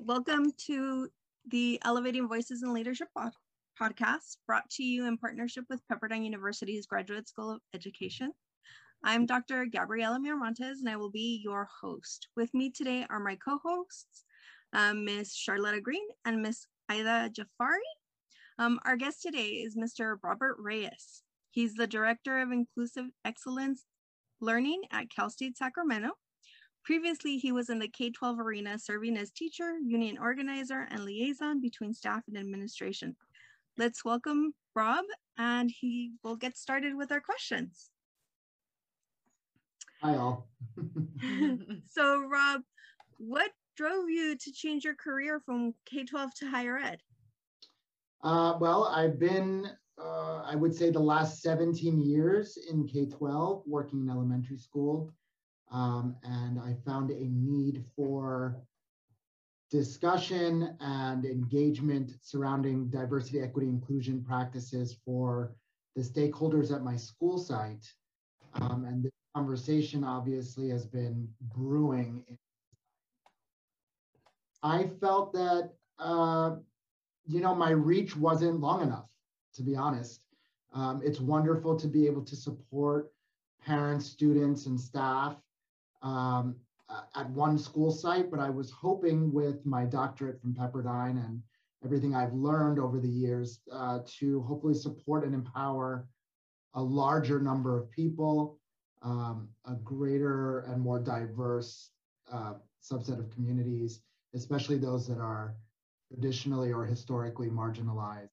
Welcome to the Elevating Voices in Leadership pod- podcast, brought to you in partnership with Pepperdine University's Graduate School of Education. I'm Dr. Gabriela Miramontes, and I will be your host. With me today are my co-hosts, um, Ms. Charlotta Green and Ms. Aida Jafari. Um, our guest today is Mr. Robert Reyes. He's the Director of Inclusive Excellence Learning at Cal State Sacramento. Previously, he was in the K-12 arena serving as teacher, union organizer, and liaison between staff and administration. Let's welcome Rob, and he will get started with our questions. Hi, all. so, Rob, what drove you to change your career from K-12 to higher ed? Uh, well, I've been, uh, I would say, the last 17 years in K-12, working in elementary school. Um, and I found a need for discussion and engagement surrounding diversity, equity, inclusion practices for the stakeholders at my school site. Um, and the conversation obviously has been brewing. I felt that, uh, you know, my reach wasn't long enough, to be honest. Um, it's wonderful to be able to support parents, students, and staff um, at one school site, but I was hoping with my doctorate from Pepperdine and everything I've learned over the years uh, to hopefully support and empower a larger number of people, um, a greater and more diverse uh, subset of communities, especially those that are traditionally or historically marginalized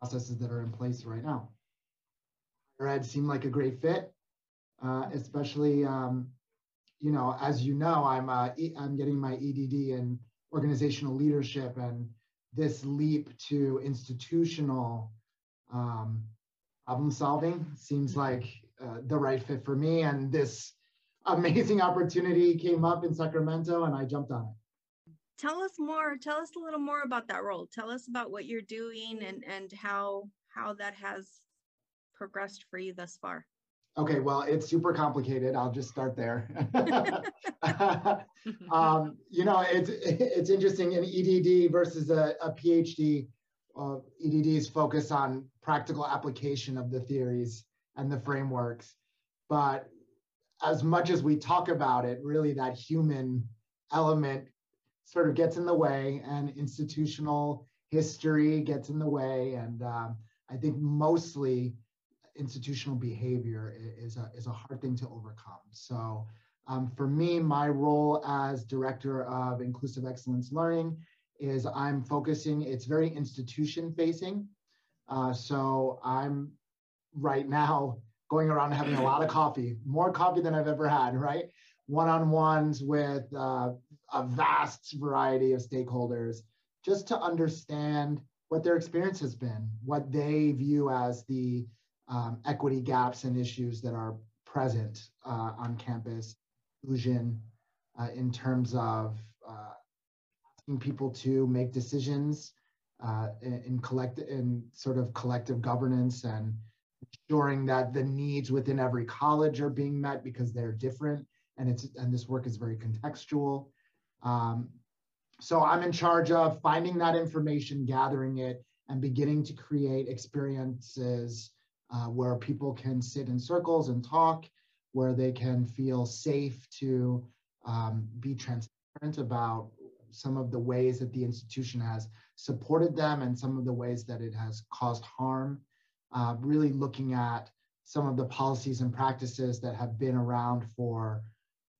processes that are in place right now. Higher ed seemed like a great fit, uh, especially um, you know, as you know, I'm uh, I'm getting my EDD in organizational leadership, and this leap to institutional um, problem solving seems like uh, the right fit for me. And this amazing opportunity came up in Sacramento, and I jumped on it. Tell us more. Tell us a little more about that role. Tell us about what you're doing and and how how that has progressed for you thus far. Okay, well, it's super complicated. I'll just start there. um, you know, it's it's interesting in EDD versus a, a PhD. Uh, EDD's focus on practical application of the theories and the frameworks, but as much as we talk about it, really that human element sort of gets in the way, and institutional history gets in the way, and um, I think mostly institutional behavior is a, is a hard thing to overcome. So um, for me, my role as director of inclusive excellence learning is I'm focusing, it's very institution facing. Uh, so I'm right now going around having a lot of coffee, more coffee than I've ever had, right? One-on-ones with uh, a vast variety of stakeholders just to understand what their experience has been, what they view as the um, equity gaps and issues that are present uh, on campus, inclusion uh, in terms of uh, asking people to make decisions uh, in, in collect in sort of collective governance and ensuring that the needs within every college are being met because they're different and it's and this work is very contextual. Um, so I'm in charge of finding that information, gathering it, and beginning to create experiences uh, where people can sit in circles and talk, where they can feel safe to um, be transparent about some of the ways that the institution has supported them and some of the ways that it has caused harm. Uh, really looking at some of the policies and practices that have been around for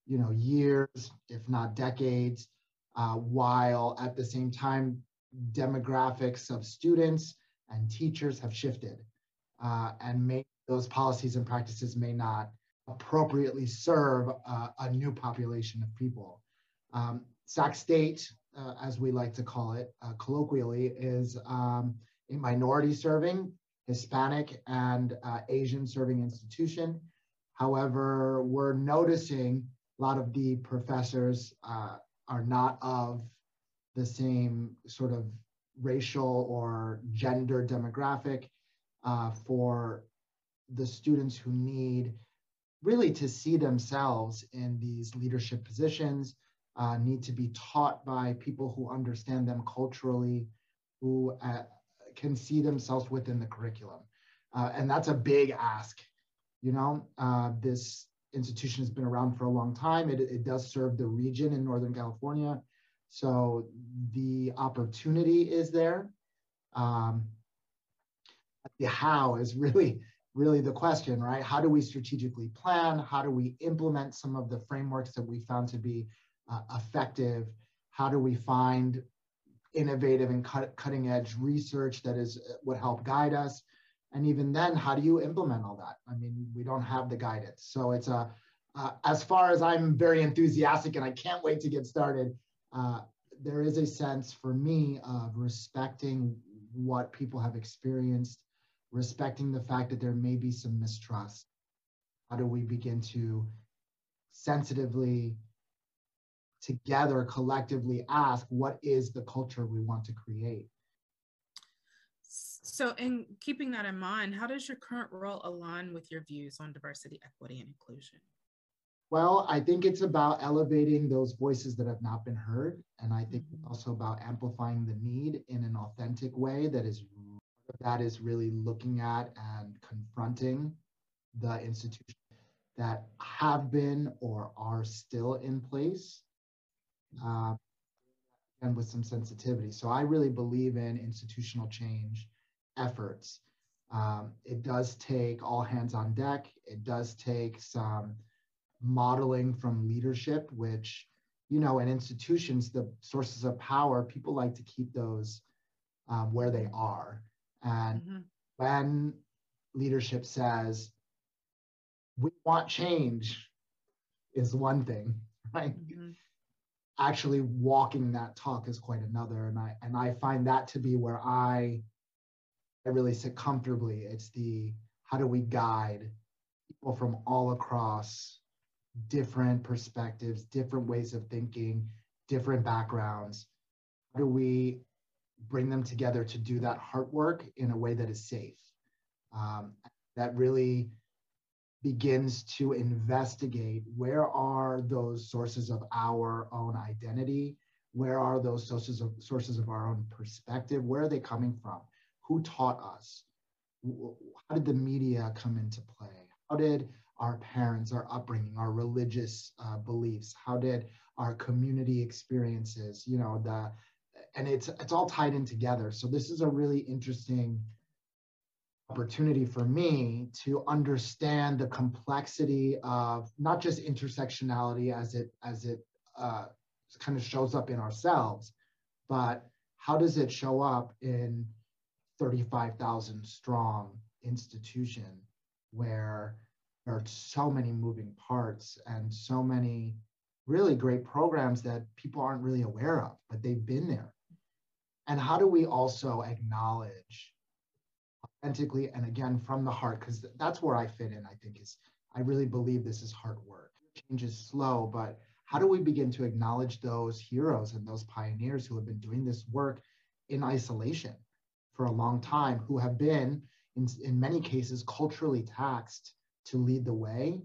you know years if not decades uh, while at the same time demographics of students and teachers have shifted uh, and may, those policies and practices may not appropriately serve uh, a new population of people. Um, Sac State, uh, as we like to call it uh, colloquially, is um, a minority serving, Hispanic and uh, Asian serving institution. However, we're noticing a lot of the professors uh, are not of the same sort of racial or gender demographic uh, for the students who need really to see themselves in these leadership positions, uh, need to be taught by people who understand them culturally, who uh, can see themselves within the curriculum. Uh, and that's a big ask. You know, uh, this institution has been around for a long time. It, it does serve the region in Northern California. So the opportunity is there. Um, the how is really, really the question, right? How do we strategically plan? How do we implement some of the frameworks that we found to be uh, effective? How do we find innovative and cut, cutting edge research that is uh, would help guide us? And even then, how do you implement all that? I mean, we don't have the guidance. So it's a, uh, as far as I'm very enthusiastic and I can't wait to get started, uh, there is a sense for me of respecting what people have experienced, respecting the fact that there may be some mistrust. How do we begin to sensitively, together, collectively ask what is the culture we want to create? So, in keeping that in mind, how does your current role align with your views on diversity, equity, and inclusion? Well, I think it's about elevating those voices that have not been heard. And I think it's mm-hmm. also about amplifying the need in an authentic way that is that is really looking at and confronting the institutions that have been or are still in place uh, and with some sensitivity. So I really believe in institutional change efforts. Um, it does take all hands on deck. It does take some modeling from leadership, which, you know, in institutions, the sources of power, people like to keep those um, where they are. And mm-hmm. when leadership says, we want change, is one thing, right? Mm-hmm. Actually walking that talk is quite another. And I and I find that to be where I I really sit comfortably. It's the how do we guide people from all across different perspectives, different ways of thinking, different backgrounds? How do we bring them together to do that heart work in a way that is safe? Um, that really begins to investigate where are those sources of our own identity where are those sources of sources of our own perspective where are they coming from who taught us how did the media come into play how did our parents, our upbringing, our religious uh, beliefs? How did our community experiences, you know, the, and it's it's all tied in together. So this is a really interesting opportunity for me to understand the complexity of not just intersectionality as it as it uh, kind of shows up in ourselves, but how does it show up in 35,000 strong institution where there are so many moving parts and so many really great programs that people aren't really aware of, but they've been there. And how do we also acknowledge authentically and again from the heart? Because that's where I fit in, I think, is I really believe this is hard work. Change is slow, but how do we begin to acknowledge those heroes and those pioneers who have been doing this work in isolation for a long time, who have been, in, in many cases, culturally taxed to lead the way,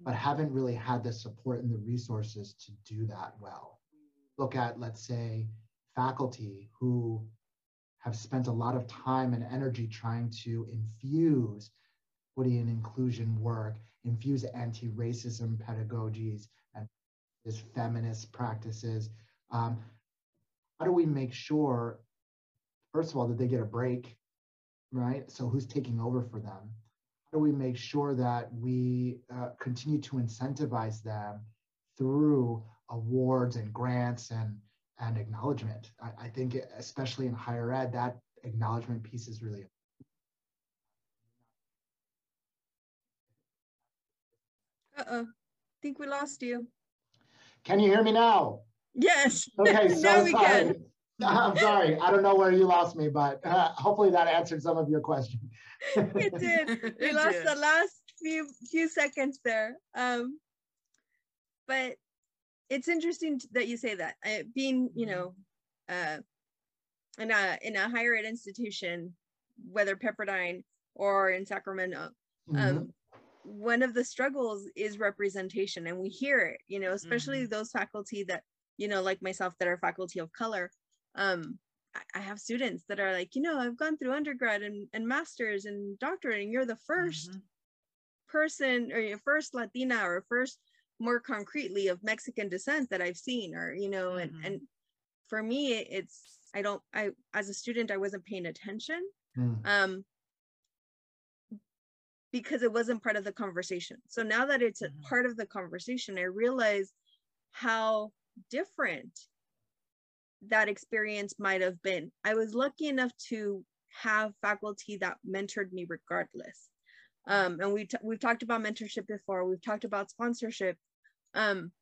but haven't really had the support and the resources to do that well. Look at, let's say, faculty who have spent a lot of time and energy trying to infuse equity and inclusion work, infuse anti-racism pedagogies and feminist practices. Um, how do we make sure, first of all, that they get a break, right? So who's taking over for them? How do we make sure that we uh, continue to incentivize them through awards and grants and and acknowledgement I, I think especially in higher ed that acknowledgement piece is really uh-oh I think we lost you can you hear me now yes okay so now we sorry. can I'm sorry. I don't know where you lost me, but uh, hopefully that answered some of your question. it did. We lost did. the last few few seconds there. Um, but it's interesting that you say that. Uh, being, you know, uh, in a in a higher ed institution, whether Pepperdine or in Sacramento, um, mm-hmm. one of the struggles is representation and we hear it you know especially Mhm. those faculty that you know like myself that are faculty of color um I- have students that are like you know i've gone through undergrad and, and masters and doctorate and you're the 1st Mhm. person or your first latina or first more concretely of mexican descent that i've seen or you know and Mhm. and for me it's i don't i as a student i wasn't paying attention Mm. um because it wasn't part of the conversation so now that it's a Mhm. part of the conversation i realize how different that experience might have been i was lucky enough to have faculty that mentored me regardless um, and we t- we've talked about mentorship before we've talked about sponsorship um,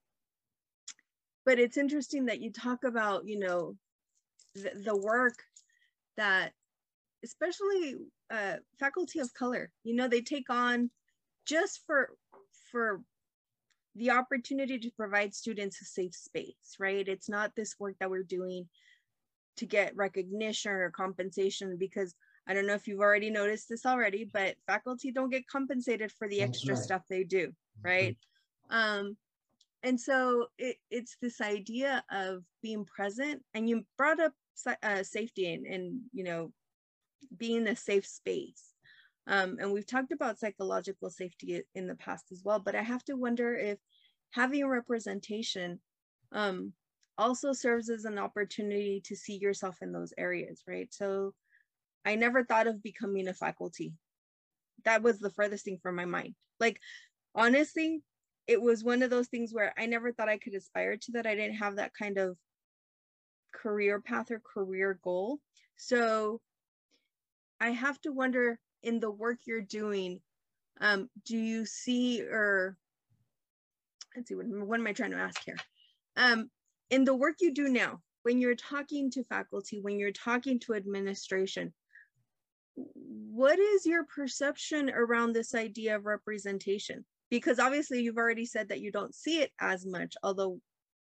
but it's interesting that you talk about you know the, the work that especially uh, faculty of color you know they take on just for for the opportunity to provide students a safe space right? It's not this work that we're doing to get recognition or compensation because i don't know if you've already noticed this already but faculty don't get compensated for the extra right. stuff they do right? Um and so it, it's this idea of being present and you brought up uh, safety and, and you know being a safe space. Um, and we've talked about psychological safety in the past as well but i have to wonder if having representation um, also serves as an opportunity to see yourself in those areas right? So i never thought of becoming a faculty. That was the furthest thing from my mind. Like honestly it was one of those things where I never thought I could aspire to that. I didn't have that kind of career path or career goal. So I have to wonder in the work you're doing, um, do you see or let's see, what, what am I trying to ask here? Um, in the work you do now, when you're talking to faculty, when you're talking to administration, what is your perception around this idea of representation? Because obviously you've already said that you don't see it as much, although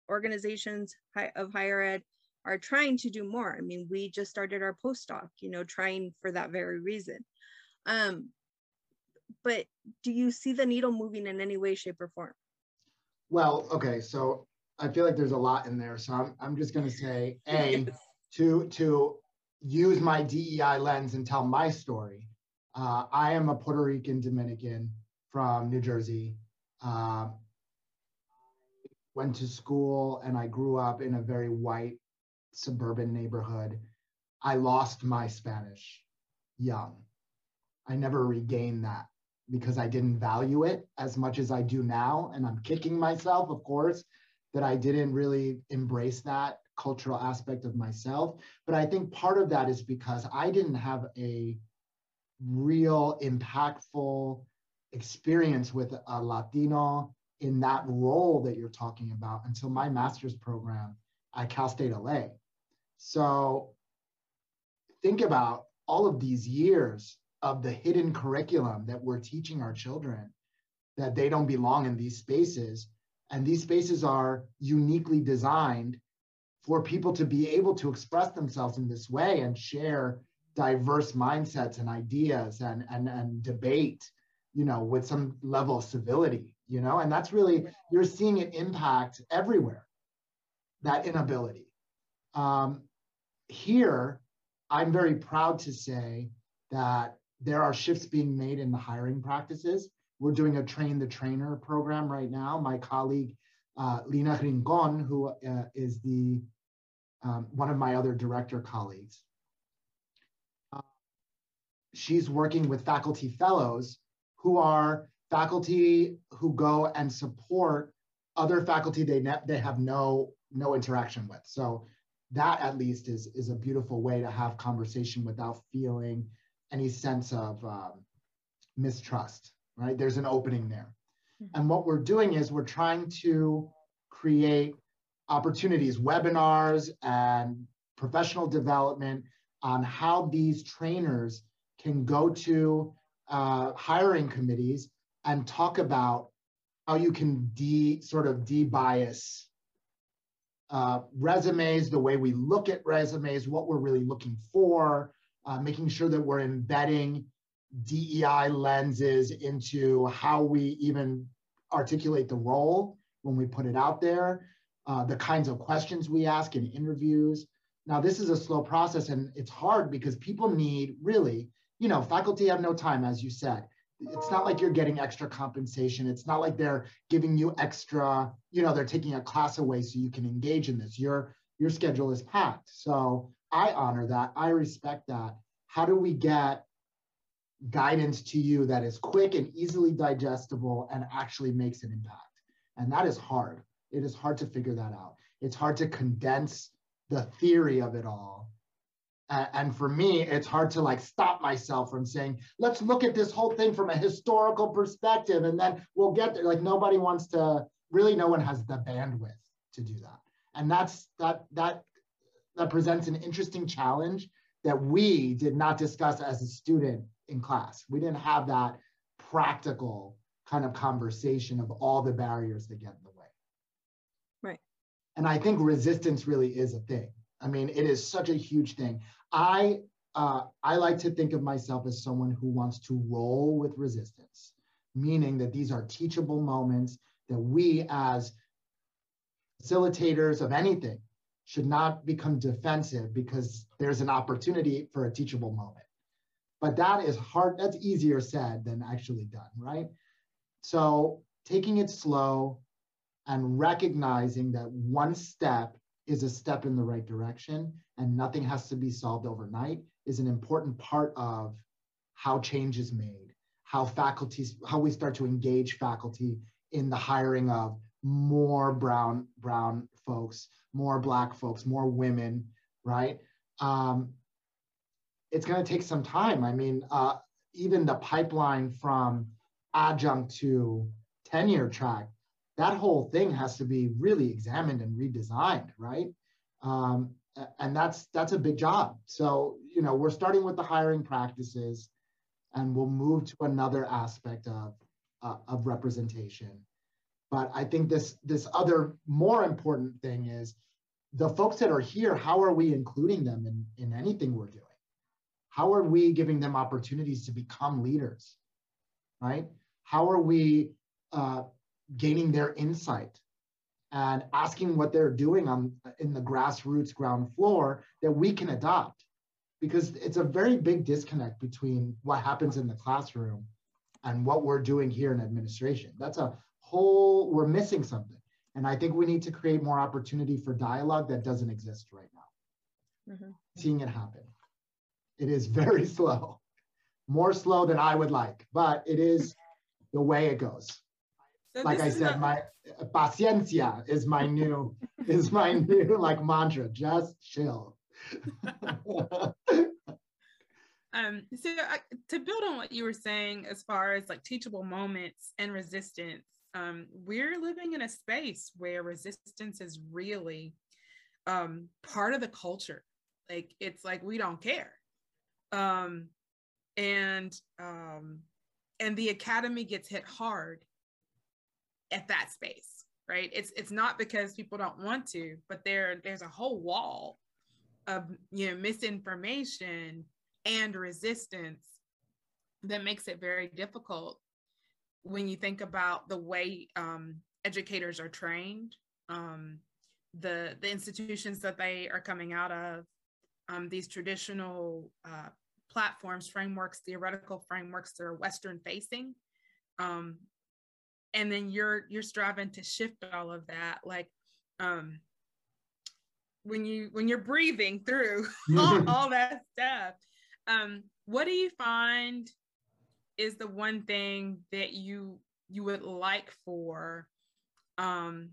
organizations of higher ed are trying to do more. I mean, we just started our postdoc, you know, trying for that very reason. Um, but do you see the needle moving in any way, shape, or form? Well, okay, so I feel like there's a lot in there. So I'm, I'm just gonna say, A, to, to use my DEI lens and tell my story. Uh, I am a Puerto Rican Dominican from New Jersey. Uh, went to school and I grew up in a very white suburban neighborhood. I lost my Spanish young. I never regained that because I didn't value it as much as I do now. And I'm kicking myself, of course, that I didn't really embrace that cultural aspect of myself. But I think part of that is because I didn't have a real impactful experience with a Latino in that role that you're talking about until my master's program at Cal State LA. So think about all of these years of the hidden curriculum that we're teaching our children that they don't belong in these spaces. And these spaces are uniquely designed for people to be able to express themselves in this way and share diverse mindsets and ideas and, and, and debate, you know, with some level of civility, you know, and that's really, you're seeing it impact everywhere, that inability. Um, here, I'm very proud to say that there are shifts being made in the hiring practices. We're doing a train the trainer program right now. My colleague, uh, Lina Rincon, who uh, is the um, one of my other director colleagues, uh, she's working with faculty fellows who are faculty who go and support other faculty they, they have no, no interaction with. So that at least is, is a beautiful way to have conversation without feeling any sense of um, mistrust, right? There's an opening there. Mhm. And what we're doing is we're trying to create opportunities, webinars, and professional development on how these trainers can go to uh, hiring committees and talk about how you can de sort of de-bias uh, resumes, the way we look at resumes, what we're really looking for, uh, making sure that we're embedding DEI lenses into how we even articulate the role when we put it out there, uh, the kinds of questions we ask in interviews. Now, this is a slow process and it's hard because people need really, you know, faculty have no time, as you said. It's not like you're getting extra compensation. It's not like they're giving you extra, you know, they're taking a class away so you can engage in this. Your, your schedule is packed. So I honor that. I respect that. How do we get guidance to you that is quick and easily digestible and actually makes an impact? And that is hard. It is hard to figure that out. It's hard to condense the theory of it all. And for me, it's hard to like stop myself from saying, let's look at this whole thing from a historical perspective and then we'll get there. Like nobody wants to, really no one has the bandwidth to do that. And that's that that that presents an interesting challenge that we did not discuss as a student in class. We didn't have that practical kind of conversation of all the barriers that get in the way. Right. And I think resistance really is a thing. I mean, it is such a huge thing. I uh, I like to think of myself as someone who wants to roll with resistance, meaning that these are teachable moments that we as facilitators of anything should not become defensive because there's an opportunity for a teachable moment. But that is hard, that's easier said than actually done, right? So taking it slow and recognizing that one step is a step in the right direction and nothing has to be solved overnight is an important part of how change is made, how faculties, how we start to engage faculty in the hiring of more brown brown folks, more black folks, more women, right? Um, it's going to take some time. I mean, uh, even the pipeline from adjunct to tenure track, that whole thing has to be really examined and redesigned, right? Um, and that's that's a big job. So you know, we're starting with the hiring practices, and we'll move to another aspect of uh, of representation but I think this this other more important thing is the folks that are here, how are we including them in, in anything we're doing? How are we giving them opportunities to become leaders, right? How are we uh, gaining their insight and asking what they're doing on in the grassroots ground floor that we can adopt? Because it's a very big disconnect between what happens in the classroom and what we're doing here in administration. That's a whole, we're missing something. And I think we need to create more opportunity for dialogue that doesn't exist right now. Mm-hmm. Seeing it happen. It is very slow, more slow than I would like, but it is the way it goes. So like I said, my paciencia is my new is my new like mantra. Just chill. um, so uh, to build on what you were saying, as far as like teachable moments and resistance, um, we're living in a space where resistance is really um, part of the culture. Like it's like we don't care, um, and um, and the academy gets hit hard at that space, right? It's it's not because people don't want to, but there there's a whole wall of you know misinformation and resistance that makes it very difficult when you think about the way um, educators are trained, um, the the institutions that they are coming out of, um, these traditional uh, platforms, frameworks, theoretical frameworks that are Western facing, um, and then you're you're striving to shift all of that, like um, when you when you're breathing through all, all that stuff. Um, what do you find is the one thing that you you would like for um,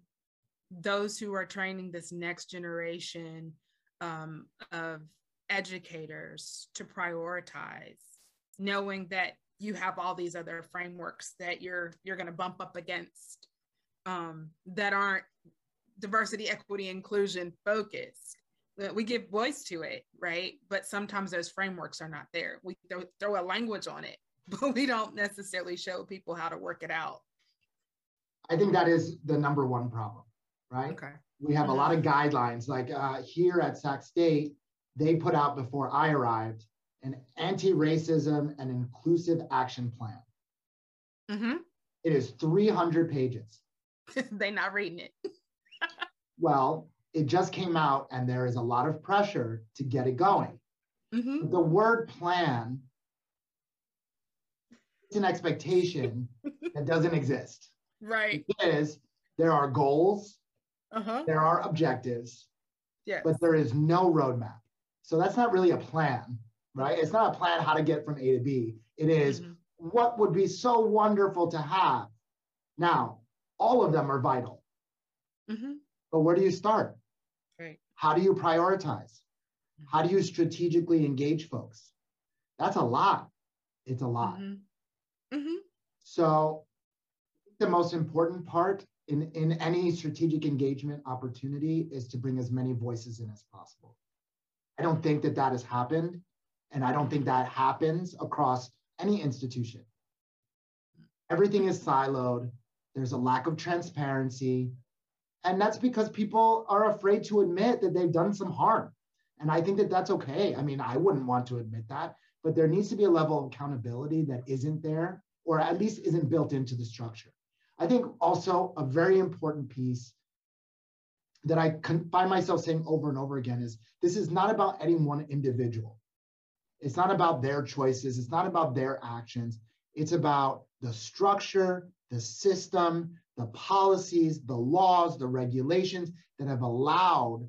those who are training this next generation um, of educators to prioritize, knowing that you have all these other frameworks that you're you're going to bump up against um, that aren't diversity, equity, inclusion focused. We give voice to it, right? But sometimes those frameworks are not there. We throw, throw a language on it, but we don't necessarily show people how to work it out. I think that is the number one problem, right? Okay. We have mm-hmm. a lot of guidelines. Like uh, here at Sac State, they put out before I arrived an anti-racism and inclusive action plan. Mm-hmm. It is 300 pages. they not reading it. well, it just came out and there is a lot of pressure to get it going. Mm-hmm. The word plan it's an expectation that doesn't exist. Right. It is there are goals, Uh-huh. there are objectives, Yes. but there is no roadmap. So that's not really a plan, right? It's not a plan how to get from A to B. It is Mhm. what would be so wonderful to have. Now, all of them are vital, Mm-hmm. but where do you start? Right. How do you prioritize? How do you strategically engage folks? That's a lot. It's a lot. Mm-hmm. Mm-hmm. So, the most important part in, in any strategic engagement opportunity is to bring as many voices in as possible. I don't think that that has happened, and I don't think that happens across any institution. Everything is siloed, there's a lack of transparency, and that's because people are afraid to admit that they've done some harm. And I think that that's okay. I mean, I wouldn't want to admit that, but there needs to be a level of accountability that isn't there, or at least isn't built into the structure. I think also a very important piece that I can find myself saying over and over again is this is not about any one individual. It's not about their choices. It's not about their actions. It's about the structure, the system, the policies, the laws, the regulations that have allowed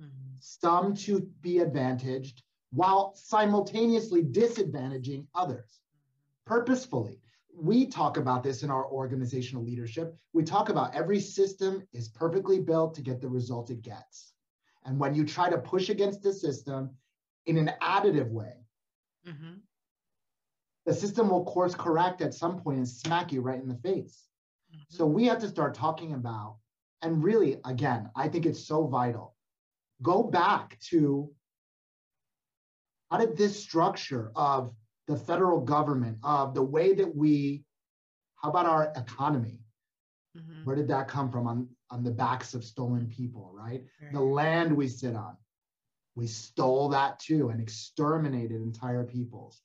Mm-hmm. some to be advantaged while simultaneously disadvantaging others purposefully. We talk about this in our organizational leadership. We talk about every system is perfectly built to get the result it gets. And when you try to push against the system in an additive way, Mm-hmm. the system will course correct at some point and smack you right in the face. So we have to start talking about, and really, again, I think it's so vital. Go back to how did this structure of the federal government, of the way that we, how about our economy? Mm-hmm. Where did that come from? On, on the backs of stolen people, right? The land we sit on, we stole that too and exterminated entire peoples.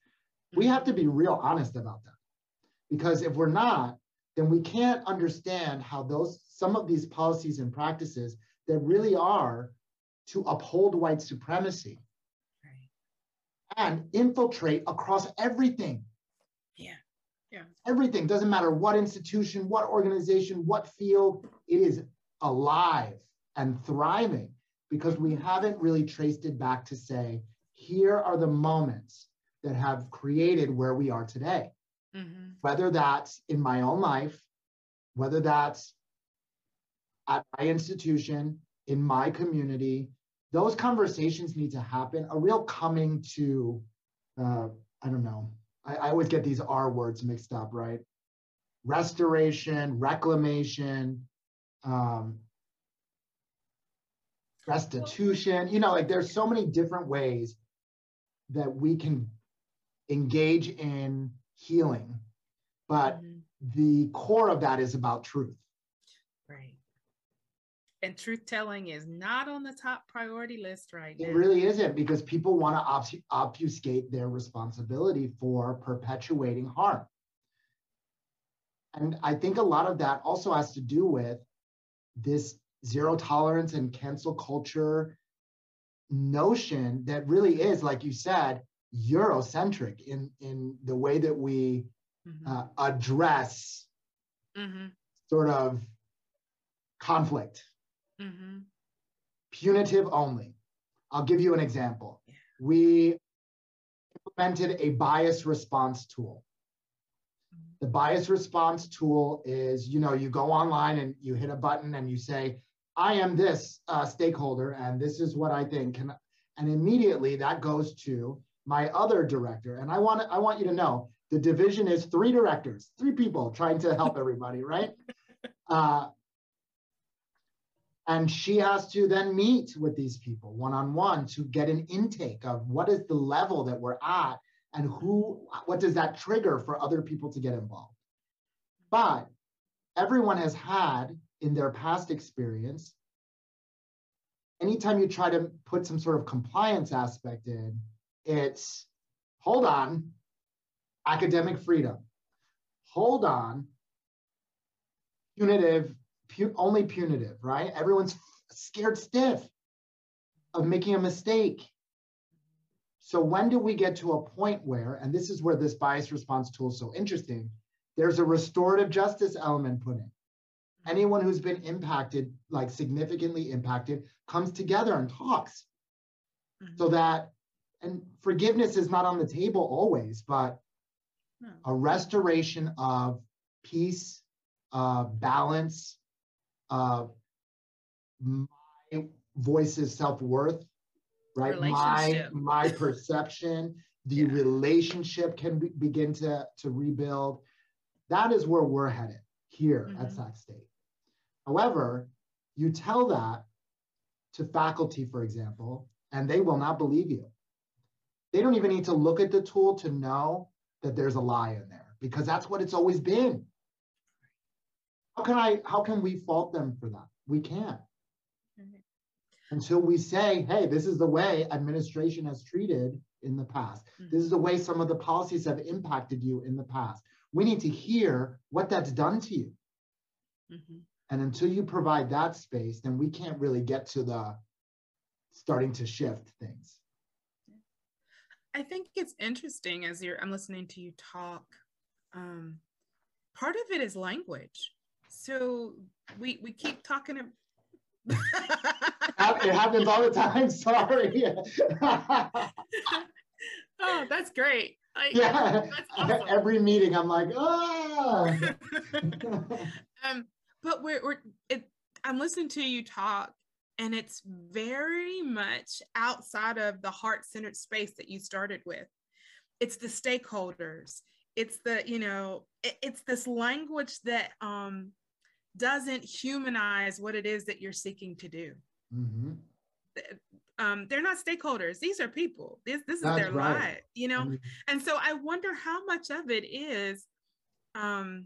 We mm-hmm. have to be real honest about that. Because if we're not, then we can't understand how those some of these policies and practices that really are to uphold white supremacy Right. and infiltrate across everything. Yeah. Yeah. Everything doesn't matter what institution, what organization, what field, it is alive and thriving because we haven't really traced it back to say, here are the moments that have created where we are today. Mm-hmm. whether that's in my own life, whether that's at my institution, in my community, those conversations need to happen. A real coming to, uh, I don't know, I, I always get these R words mixed up, right? Restoration, reclamation, um, restitution, you know, like there's so many different ways that we can engage in healing but Mhm. the core of that is about truth. Right. And truth telling is not on the top priority list right It now. really isn't because people want to obfuscate their responsibility for perpetuating harm. And I think a lot of that also has to do with this zero tolerance and cancel culture notion that really is, like you said, Eurocentric in, in the way that we Mhm. uh, address Mhm. sort of conflict. Mhm. punitive only. I'll give you an example. Yeah. We implemented a bias response tool. Mhm. The bias response tool is, you know, you go online and you hit a button and you say, I am this uh, stakeholder and this is what I think. Can, and immediately that goes to my other director. And I want I want you to know the division is three directors, three people trying to help everybody, right? Uh, and she has to then meet with these people one on one to get an intake of what is the level that we're at and who, what does that trigger for other people to get involved. But everyone has had in their past experience, anytime you try to put some sort of compliance aspect in, it's hold on, academic freedom. Hold on, punitive, pu- only punitive, right? Everyone's scared stiff of making a mistake. So when do we get to a point where, and this is where this bias response tool is so interesting, there's a restorative justice element put in. Anyone who's been impacted, like significantly impacted, comes together and talks Mhm. so that, and forgiveness is not on the table always, but No. a restoration of peace, uh, balance, uh, my voice's self-worth, right? My my perception, the Yeah. relationship can be, begin to to rebuild. That is where we're headed here at Mhm. Sac State. However, you tell that to faculty, for example, and they will not believe you. They don't even need to look at the tool to know that there's a lie in there because that's what it's always been. How can I, how can we fault them for that? We can't. Mhm. Until we say, hey, this is the way administration has treated in the past. This is the way some of the policies have impacted you in the past. We need to hear what that's done to you. Mhm. And until you provide that space, then we can't really get to the starting to shift things. I think it's interesting as you're I'm listening to you talk. Um, part of it is language. So we we keep talking. ab- Hap- It happens all the time. Sorry. oh, that's great. Like, yeah. That's awesome. Every meeting, I'm like, ah. um, but we're, we're it, I'm listening to you talk, and it's very much outside of the heart-centered space that you started with. It's the stakeholders. It's the you know it- it's this language that um, doesn't humanize what it is that you're seeking to do. Mhm. Um, they're not stakeholders; these are people. This this is That's their right. life, you know. Mhm. And so I wonder how much of it is, um,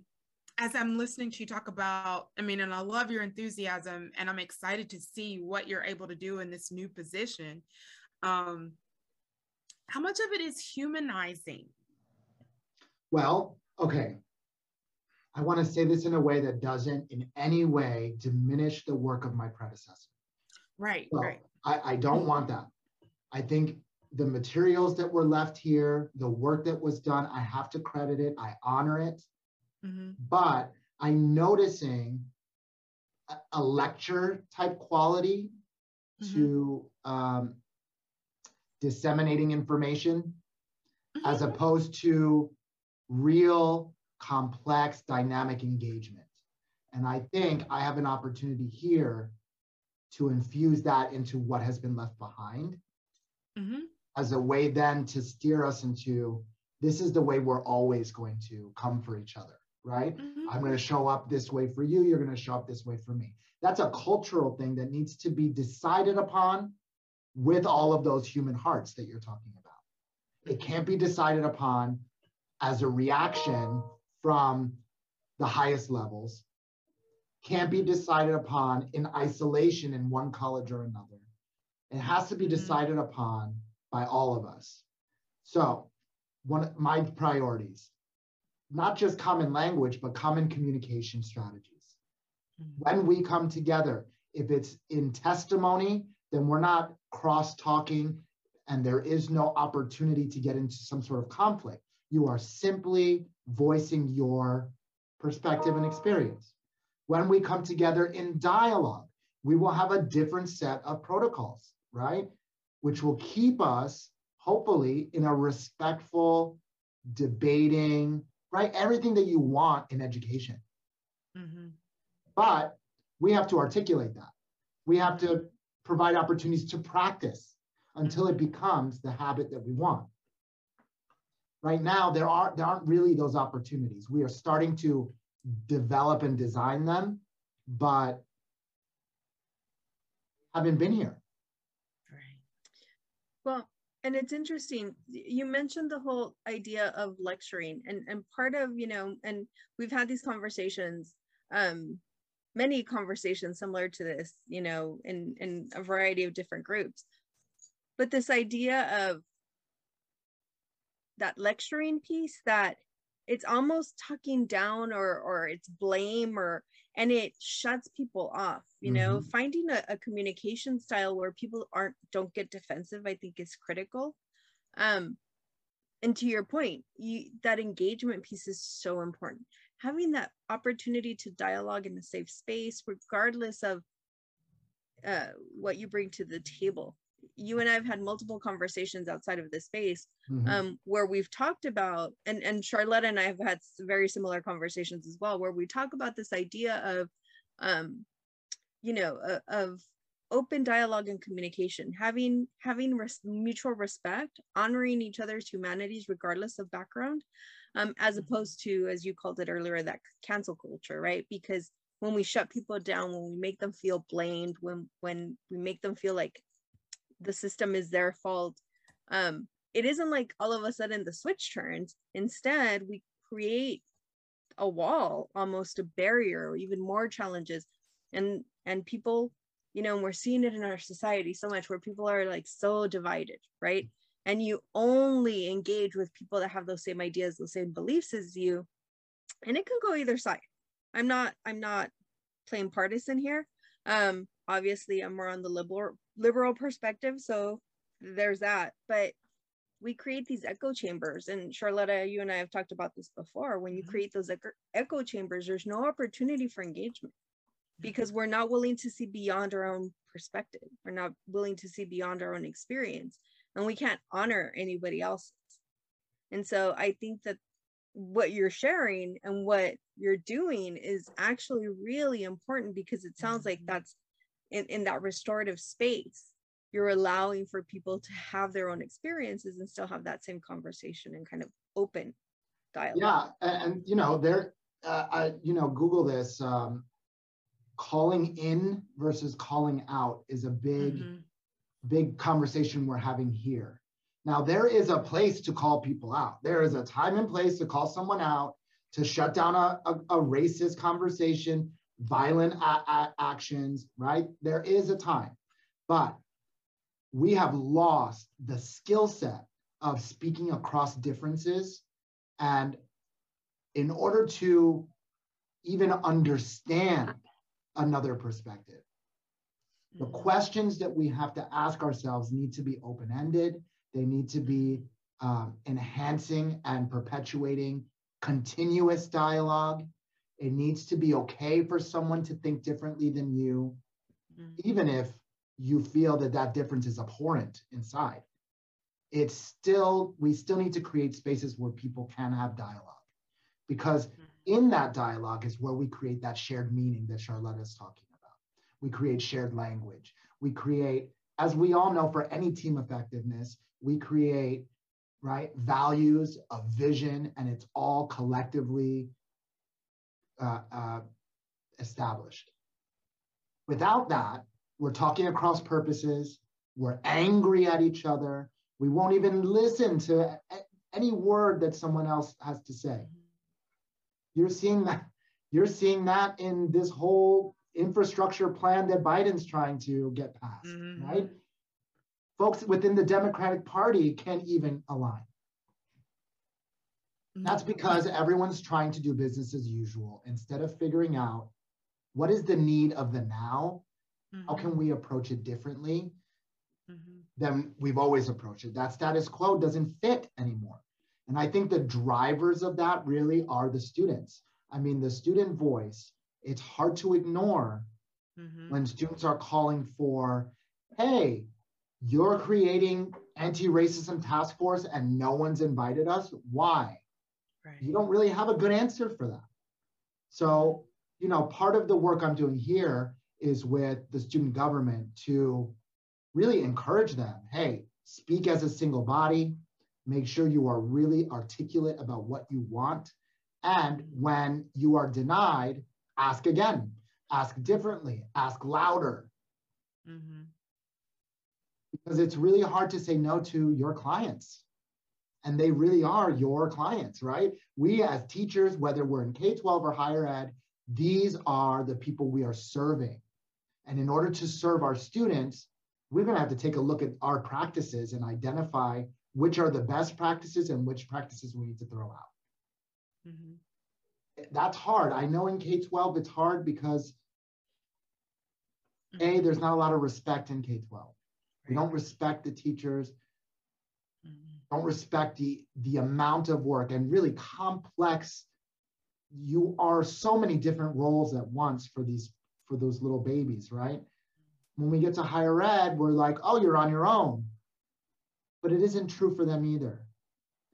as I'm listening to you talk about, I mean, and I love your enthusiasm and I'm excited to see what you're able to do in this new position. Um, how much of it is humanizing? Well, okay. I want to say this in a way that doesn't in any way diminish the work of my predecessor. Right, Well, right. I, I don't want that. I think the materials that were left here, the work that was done, I have to credit it, I honor it, Mhm, but I'm noticing a, a lecture type quality mhm, to um, disseminating information as mhm. opposed to real, complex, dynamic engagement. And I think I have an opportunity here to infuse that into what has been left behind Mhm, as a way then to steer us into this is the way we're always going to come for each other, right? mhm. I'm going to show up this way for you, you're going to show up this way for me. That's a cultural thing that needs to be decided upon with all of those human hearts that you're talking about. It can't be decided upon as a reaction from the highest levels, can't be decided upon in isolation in one college or another. It has to be Mhm. decided upon by all of us. So, one of my priorities, not just common language, but common communication strategies. Mhm. When we come together, if it's in testimony, then we're not cross talking and there is no opportunity to get into some sort of conflict. You are simply voicing your perspective and experience. When we come together in dialogue, we will have a different set of protocols, right? Which will keep us, hopefully, in a respectful, debating, right? Everything that you want in education. Mhm. But we have to articulate that. We have to provide opportunities to practice until it becomes the habit that we want. Right now, there are there aren't really those opportunities. We are starting to develop and design them, but haven't been here. And it's interesting. You mentioned the whole idea of lecturing and, and part of, you know, and we've had these conversations, um, many conversations similar to this, you know, in, in a variety of different groups. But this idea of that lecturing piece that it's almost tucking down or or it's blame or and it shuts people off you know? Mm-hmm. finding a, a, communication style where people aren't don't get defensive i think is critical. Um and to your point you that engagement piece is so important. Having that opportunity to dialogue in a safe space regardless of uh, what you bring to the table you and I've had multiple conversations outside of this space mm-hmm. um, where we've talked about, and, and Charlotte and I have had very similar conversations as well, where we talk about this idea of, um, you know, uh, of open dialogue and communication, having having res- mutual respect, honoring each other's humanities regardless of background, um, as mm-hmm. opposed to, as you called it earlier, that cancel culture, right? Because when we shut people down, when we make them feel blamed, when when we make them feel like the system is their fault. Um it isn't like all of a sudden the switch turns. Instead we create a wall almost a barrier or even more challenges. And and people you know we're seeing it in our society so much where people are like so divided right? And you only engage with people that have those same ideas those same beliefs as you. And it can go either side. I'm not i'm not playing partisan here. Um obviously i'm more on the liberal liberal perspective so there's that. But we create these echo chambers and charlotta you and i have talked about this before. When you mm-hmm. create those echo chambers there's no opportunity for engagement because we're not willing to see beyond our own perspective. We're not willing to see beyond our own experience and we can't honor anybody else's. And so i think that what you're sharing and what you're doing is actually really important because it sounds like mm-hmm. that's in, in that restorative space you're allowing for people to have their own experiences and still have that same conversation and kind of open dialogue. Yeah and, and you know there uh, I, you know google this um, calling in versus calling out is a big mm-hmm. big conversation we're having here. Now there is a place to call people out. There is a time and place to call someone out to shut down a, a, a racist conversation violent a- a- actions, right? There is a time, but we have lost the skill set of speaking across differences. And in order to even understand another perspective, the mm-hmm. questions that we have to ask ourselves need to be open ended. They need to be um, enhancing and perpetuating continuous dialogue it needs to be okay for someone to think differently than you, mm-hmm. even if you feel that that difference is abhorrent inside. It's still, we still need to create spaces where people can have dialogue because mm-hmm. in that dialogue is where we create that shared meaning that Charlotte is talking about. We create shared language. We create, as we all know, for any team effectiveness, we create right values, a vision, and it's all collectively uh, uh, established. Without that, we're talking across purposes, we're angry at each other, we won't even listen to any word that someone else has to say. You're seeing that you're seeing that in this whole infrastructure plan that Biden's trying to get passed, mm-hmm. right? Folks within the Democratic Party can't even align. That's mm-hmm. because everyone's trying to do business as usual instead of figuring out what is the need of the now? Mm-hmm. How can we approach it differently mm-hmm. than we've always approached it? That status quo doesn't fit anymore. And I think the drivers of that really are the students. I mean, the student voice, it's hard to ignore mm-hmm. when students are calling for, hey, you're creating anti-racism task force and no one's invited us. Why? Right. You don't really have a good answer for that. So, you know, part of the work I'm doing here is with the student government to really encourage them hey, speak as a single body, make sure you are really articulate about what you want. And when you are denied, ask again, ask differently, ask louder. Mm-hmm. Because it's really hard to say no to your clients and they really are your clients, right? We as teachers, whether we're in K 12 or higher ed, these are the people we are serving. And in order to serve our students, we're going to have to take a look at our practices and identify which are the best practices and which practices we need to throw out. Mm-hmm. That's hard. I know in K 12 it's hard because A, there's not a lot of respect in K 12. We don't respect the teachers. Don't respect the, the amount of work and really complex. You are so many different roles at once for these for those little babies, right? When we get to higher ed, we're like, oh, you're on your own. But it isn't true for them either.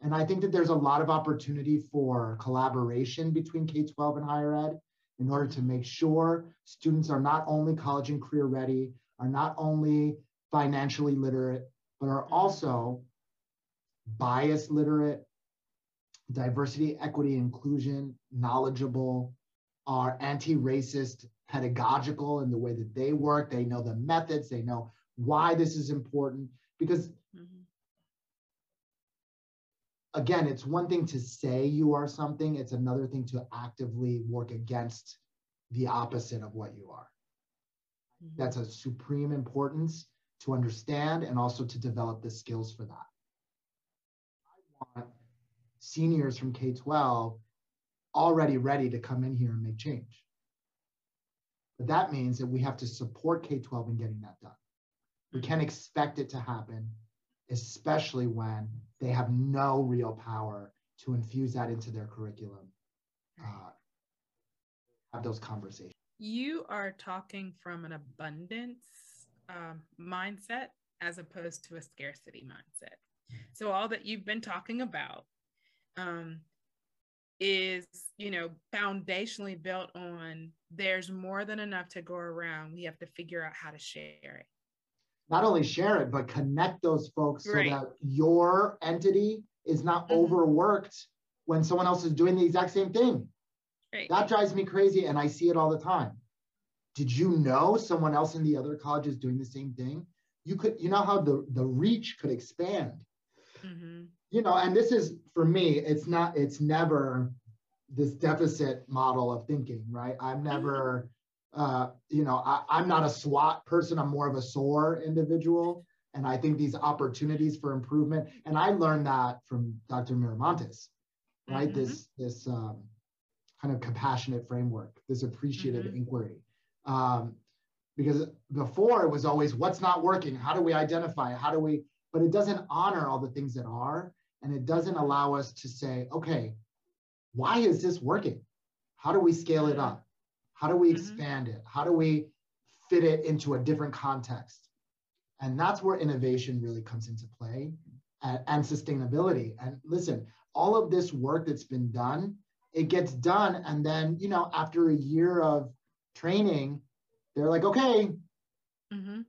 And I think that there's a lot of opportunity for collaboration between K 12 and higher ed in order to make sure students are not only college and career ready, are not only financially literate, but are also bias literate, diversity, equity, inclusion, knowledgeable, are anti racist, pedagogical in the way that they work. They know the methods, they know why this is important. Because mm-hmm. again, it's one thing to say you are something, it's another thing to actively work against the opposite of what you are. Mm-hmm. That's a supreme importance to understand and also to develop the skills for that. Seniors from K 12 already ready to come in here and make change. But that means that we have to support K 12 in getting that done. We can't expect it to happen, especially when they have no real power to infuse that into their curriculum, uh, have those conversations. You are talking from an abundance um, mindset as opposed to a scarcity mindset. So, all that you've been talking about um, is you know foundationally built on there's more than enough to go around. We have to figure out how to share it. Not only share it but connect those folks right. so that your entity is not mm-hmm. overworked when someone else is doing the exact same thing. Right. that drives me crazy and i see it all the time. Did you know someone else in the other college is doing the same thing? You could you know how the the reach could expand? Mm-hmm you know, and this is for me, it's not, it's never this deficit model of thinking, right? I'm never, uh, you know, I, I'm not a SWOT person. I'm more of a SOAR individual. And I think these opportunities for improvement, and I learned that from Dr. Miramontes, right? Mm-hmm. This this um, kind of compassionate framework, this appreciative mm-hmm. inquiry. Um, because before it was always what's not working, how do we identify? How do we, but it doesn't honor all the things that are and it doesn't allow us to say, okay, why is this working? How do we scale it up? How do we mm-hmm. expand it? How do we fit it into a different context? And that's where innovation really comes into play and, and sustainability. And listen, all of this work that's been done, it gets done. And then, you know, after a year of training, they're like, okay, mm-hmm.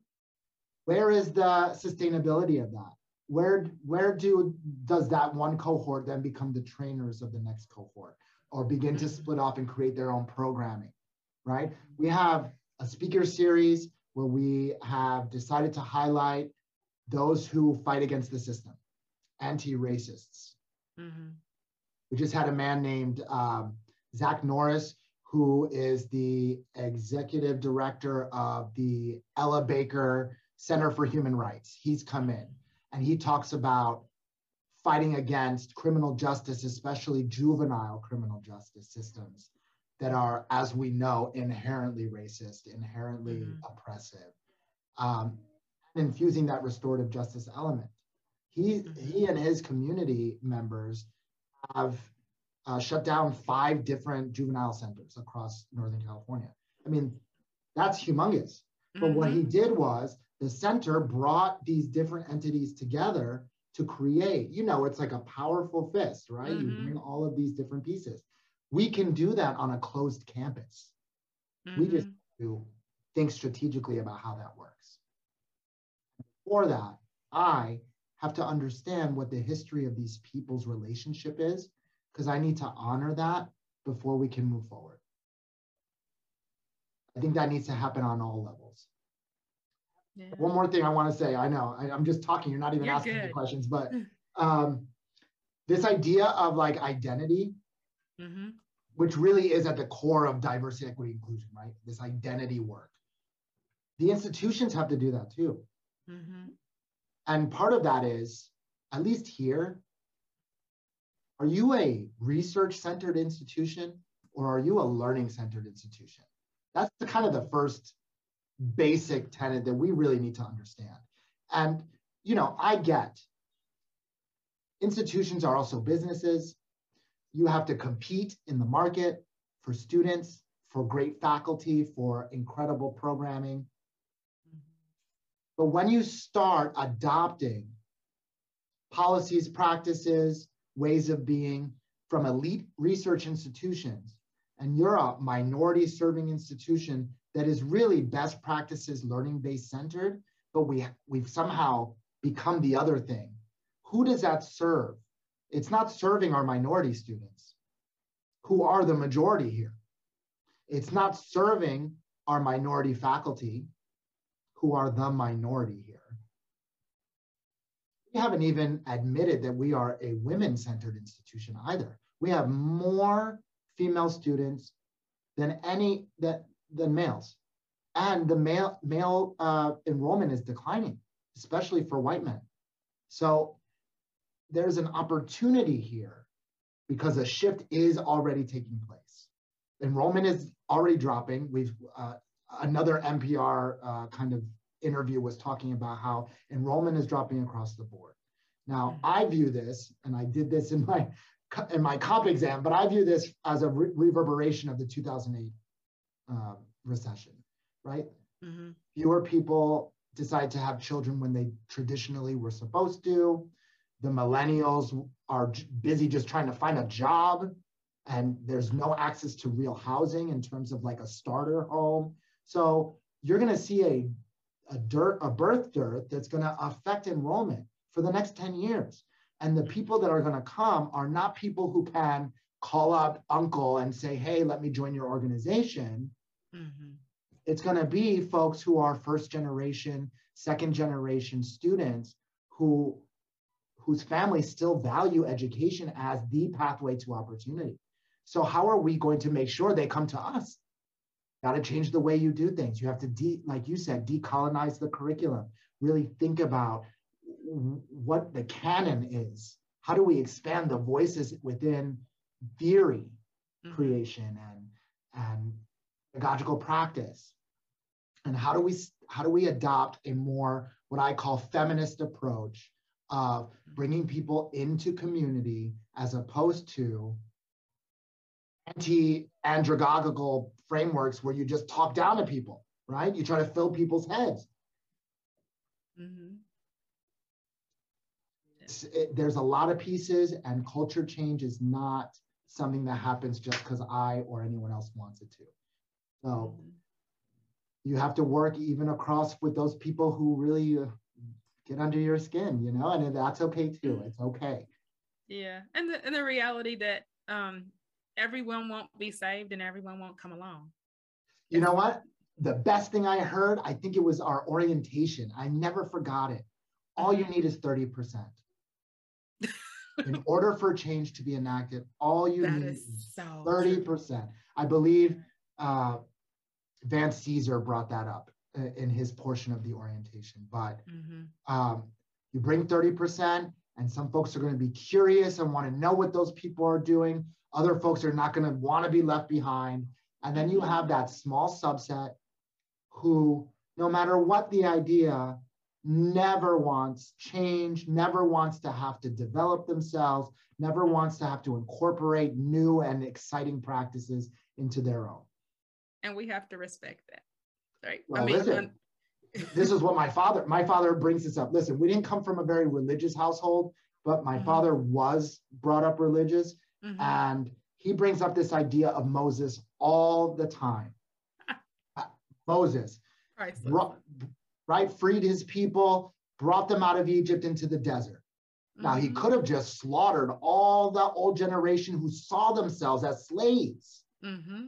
where is the sustainability of that? Where where do does that one cohort then become the trainers of the next cohort or begin to split off and create their own programming right? We have a speaker series where we have decided to highlight those who fight against the system anti-racists. Mm-hmm. we just had a man named um, zach norris who is the executive director of the ella baker center for human rights. He's come in and he talks about fighting against criminal justice, especially juvenile criminal justice systems that are, as we know, inherently racist, inherently mm-hmm. oppressive, um, infusing that restorative justice element. He, mm-hmm. he and his community members have uh, shut down five different juvenile centers across Northern California. I mean, that's humongous. But mm-hmm. what he mm-hmm. did was the center brought these different entities together to create, you know, it's like a powerful fist, right? Mm-hmm. You bring all of these different pieces. We can do that on a closed campus. Mm-hmm. We just do think strategically about how that works. For that, I have to understand what the history of these people's relationship is, because I need to honor that before we can move forward. I think that needs to happen on all levels. Yeah. One more thing I want to say. I know I, am just talking. You're not even you're asking good. the questions, but um, this idea of like identity, mm-hmm. which really is at the core of diversity, equity, inclusion, right? This identity work. The institutions have to do that too. Mm-hmm. And part of that is at least here, are you a research-centered institution or are you a learning-centered institution? That's the kind of the first basic tenet that we really need to understand. And, you know, I get institutions are also businesses. You have to compete in the market for students, for great faculty, for incredible programming. But when you start adopting policies, practices, ways of being from elite research institutions, and you're a minority serving institution that is really best practices learning based centered, but we, we've somehow become the other thing. Who does that serve? It's not serving our minority students, who are the majority here. It's not serving our minority faculty, who are the minority here. We haven't even admitted that we are a women centered institution either. We have more female students than any that than males, and the male male uh, enrollment is declining, especially for white men. So there's an opportunity here because a shift is already taking place. Enrollment is already dropping. We've uh, another NPR uh, kind of interview was talking about how enrollment is dropping across the board. Now, mm-hmm. I view this, and I did this in my in my comp exam, but I view this as a re- reverberation of the 2008 uh, recession, right? Mm-hmm. Fewer people decide to have children when they traditionally were supposed to. The millennials are busy just trying to find a job, and there's no access to real housing in terms of like a starter home. So you're going to see a a dirt a birth dearth that's going to affect enrollment for the next 10 years. And the people that are going to come are not people who can call up uncle and say, hey, let me join your organization. Mm-hmm. It's going to be folks who are first generation, second generation students who whose families still value education as the pathway to opportunity. So how are we going to make sure they come to us? Got to change the way you do things. You have to, de- like you said, decolonize the curriculum. Really think about what the canon is. How do we expand the voices within theory mm-hmm. creation and and pedagogical practice? And how do we how do we adopt a more what I call feminist approach of bringing people into community as opposed to anti-andragogical frameworks where you just talk down to people, right? You try to fill people's heads. Mm-hmm it, there's a lot of pieces and culture change is not something that happens just because I or anyone else wants it to. So mm-hmm. you have to work even across with those people who really uh, get under your skin, you know, and that's okay too. Mm-hmm. It's okay. Yeah. And the, and the reality that um, everyone won't be saved and everyone won't come along. You know what? The best thing I heard, I think it was our orientation. I never forgot it. All you mm-hmm. need is 30% in order for change to be enacted, all you that need is, is so 30%. True. I believe uh, Vance Caesar brought that up uh, in his portion of the orientation. But mm-hmm. um, you bring 30%, and some folks are going to be curious and want to know what those people are doing. Other folks are not going to want to be left behind. And then you have that small subset who, no matter what the idea, never wants change, never wants to have to develop themselves, never wants to have to incorporate new and exciting practices into their own. And we have to respect that. Right. Well, I mean, listen, this is what my father, my father brings this up. Listen, we didn't come from a very religious household, but my mm-hmm. father was brought up religious. Mm-hmm. And he brings up this idea of Moses all the time. uh, Moses, brought, right? Freed his people, brought them out of Egypt into the desert. Now, he mm-hmm. could have just slaughtered all the old generation who saw themselves as slaves, mm-hmm.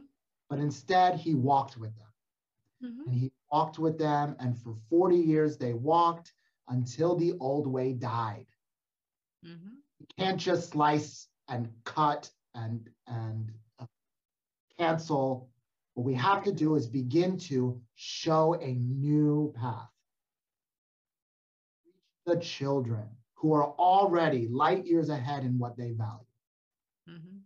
But instead, he walked with them. Mm-hmm. And he walked with them, and for 40 years, they walked until the old way died. Mm-hmm. You can't just slice and cut and, and uh, cancel what we have to do is begin to show a new path the children who are already light years ahead in what they value. Mm-hmm.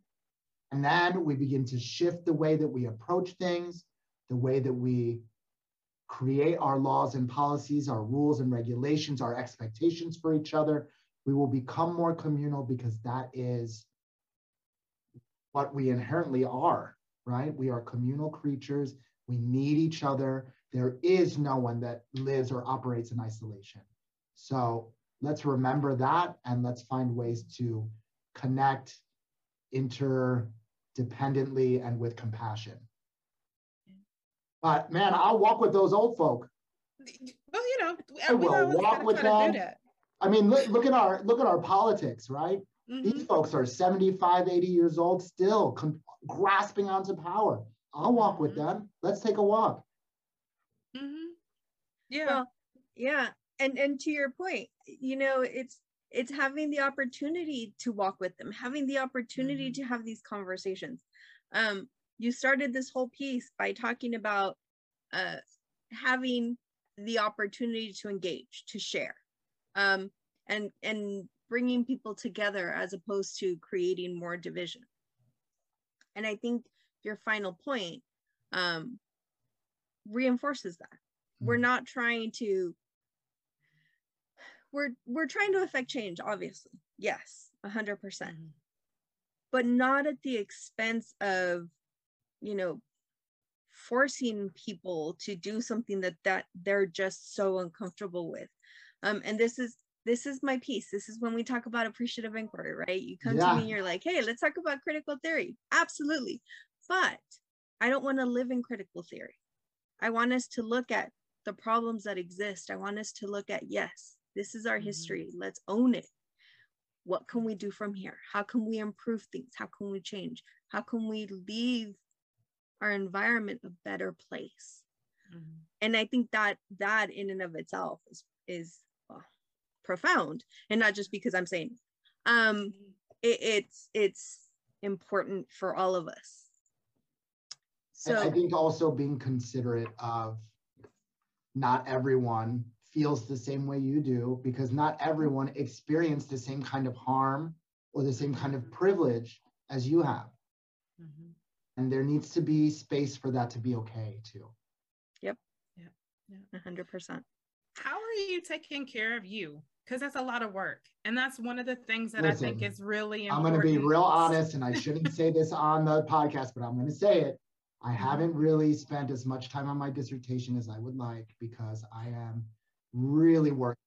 And then we begin to shift the way that we approach things, the way that we create our laws and policies, our rules and regulations, our expectations for each other. We will become more communal because that is what we inherently are, right? We are communal creatures. We need each other. There is no one that lives or operates in isolation. So let's remember that and let's find ways to connect interdependently and with compassion. But man, I'll walk with those old folk. Well, you know, I will walk with them. I mean, look, look, at our look at our politics, right? Mm-hmm. These folks are 75, 80 years old, still com- grasping onto power. I'll walk mm-hmm. with them. Let's take a walk. Mm-hmm. Yeah. Well, yeah. And and to your point, you know, it's it's having the opportunity to walk with them, having the opportunity mm-hmm. to have these conversations. Um, you started this whole piece by talking about uh, having the opportunity to engage, to share, um, and and bringing people together as opposed to creating more division. And I think your final point um, reinforces that. Mm-hmm. We're not trying to we're we're trying to affect change obviously. Yes 100%. Mm-hmm. but not at the expense of you know forcing people to do something that that they're just so uncomfortable with. Um and this is this is my piece. This is when we talk about appreciative inquiry right? You come yeah. to me you're like hey let's talk about critical theory. Absolutely. But i don't want to live in critical theory. I want us to look at the problems that exist. I want us to look at yes this is our mm-hmm. history let's own it. What can we do from here? How can we improve things? How can we change? How can we leave our environment a better place? Mm-hmm. and i think that that in and of itself is is well, profound. And not just because i'm saying um mm-hmm. it, it's it's important for all of us. So i think also being considerate of not everyone feels the same way you do because not everyone experienced the same kind of harm or the same kind of privilege as you have. Mm-hmm. And there needs to be space for that to be okay too. Yep. Yeah. Yeah 100% how are you taking care of you? Because that's a lot of work. And that's one of the things that Listen, i think is really important. i'm going to be real honest and i shouldn't say this on the podcast but i'm going to say it. I mm-hmm. haven't really spent as much time on my dissertation as i would like because i am really work,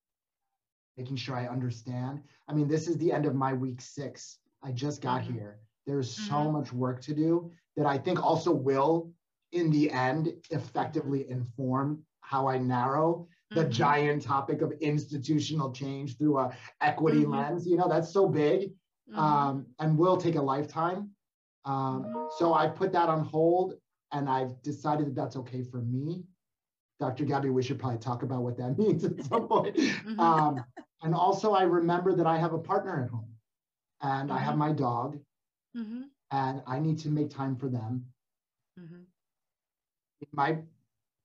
making sure i understand i mean this is the end of my week six i just got mm-hmm. here there's mm-hmm. so much work to do that I think also will, in the end, effectively inform how I narrow the mm-hmm. giant topic of institutional change through a equity mm-hmm. lens. You know, that's so big mm-hmm. um, and will take a lifetime. Um, so I put that on hold and I've decided that that's okay for me. Dr. Gabby, we should probably talk about what that means at some point. Mm-hmm. Um, and also, I remember that I have a partner at home and I have mm-hmm. my dog. Mm-hmm and I need to make time for them. Mm-hmm. My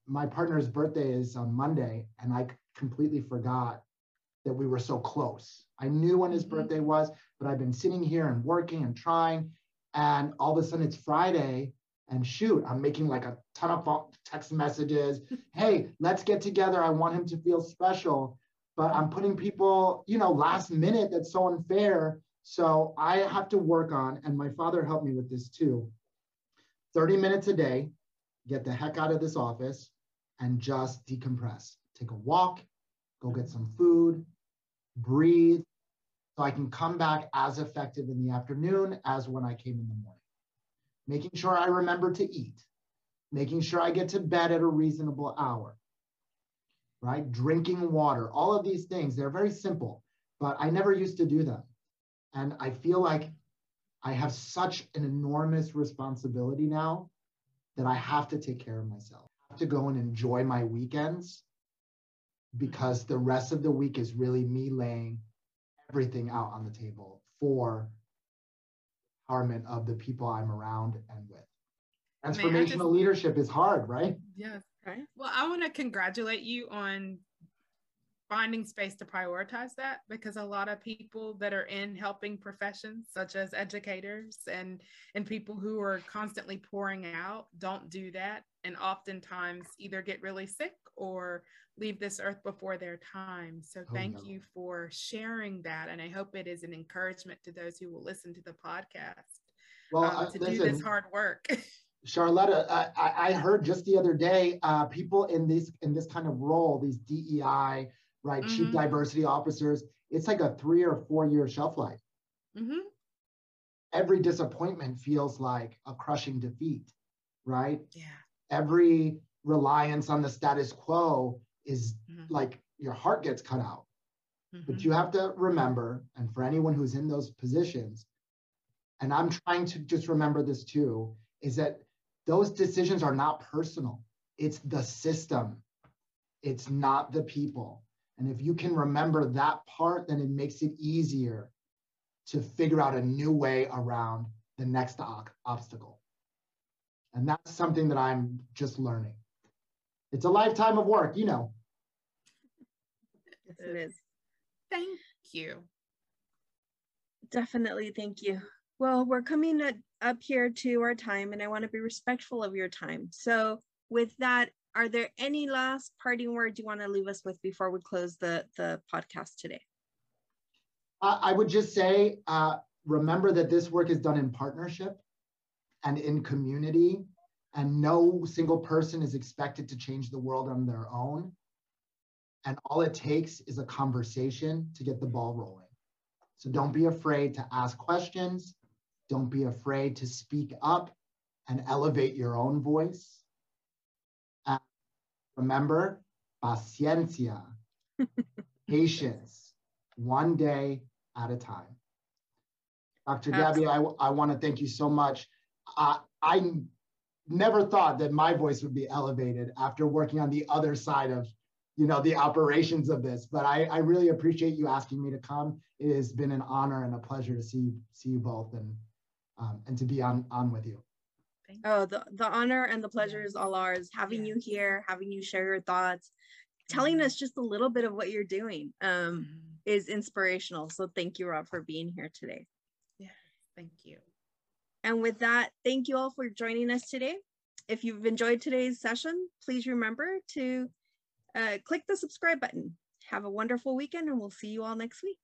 my partner's birthday is on Monday, and I completely forgot that we were so close. I knew when his mm-hmm. birthday was, but I've been sitting here and working and trying, and all of a sudden it's Friday, and shoot, I'm making like a ton of text messages. hey, let's get together. I want him to feel special, but I'm putting people, you know, last minute. That's so unfair so I have to work on, and my father helped me with this too 30 minutes a day, get the heck out of this office and just decompress. Take a walk, go get some food, breathe, so I can come back as effective in the afternoon as when I came in the morning. Making sure I remember to eat, making sure I get to bed at a reasonable hour, right? Drinking water, all of these things, they're very simple, but I never used to do them. And I feel like I have such an enormous responsibility now that I have to take care of myself. I have to go and enjoy my weekends because the rest of the week is really me laying everything out on the table for empowerment of the people I'm around and with. Transformational just, leadership is hard, right? Yes. Right. Well, I want to congratulate you on finding space to prioritize that because a lot of people that are in helping professions such as educators and and people who are constantly pouring out don't do that and oftentimes either get really sick or leave this earth before their time so Oh, thank no. you for sharing that and i hope it is an encouragement to those who will listen to the podcast Well, um, to do listen, this hard work Charlotta, I, I heard just the other day, uh, people in this in this kind of role, these DEI, right, chief Mhm. diversity officers, it's like a three or four year shelf life. hmm Every disappointment feels like a crushing defeat, right? yeah Every reliance on the status quo is Mhm. like your heart gets cut out. Mhm. But you have to remember, and for anyone who's in those positions, and I'm trying to just remember this too, is that those decisions are not personal. It's the system, it's not the people. And if you can remember that part, then it makes it easier to figure out a new way around the next ob- obstacle. And that's something that I'm just learning. It's a lifetime of work, you know. Yes, it is. thank you Definitely. Thank you. Well, we're coming up here to our time, and I want to be respectful of your time. So, with that, are there any last parting words you want to leave us with before we close the the podcast today? I, I would just say, uh, remember that this work is done in partnership and in community, and no single person is expected to change the world on their own. And all it takes is a conversation to get the ball rolling. So don't be afraid to ask questions. Don't be afraid to speak up and elevate your own voice. And remember, paciencia, patience, one day at a time. Dr. Gabby, I, I want to thank you so much. I, I never thought that my voice would be elevated after working on the other side of, you know, the operations of this. But I, I really appreciate you asking me to come. It has been an honor and a pleasure to see see you both and um, and to be on on with you. thank Oh, the the honor and the pleasure Yes. is all ours. Having you here, having you share your thoughts, telling Mhm. us just a little bit of what you're doing, um, Mhm. is inspirational. So, thank you, Rob, for being here today. Yeah thank you And with that, thank you all for joining us today. If you've enjoyed today's session, please remember to uh, click the subscribe button. Have a wonderful weekend, and we'll see you all next week.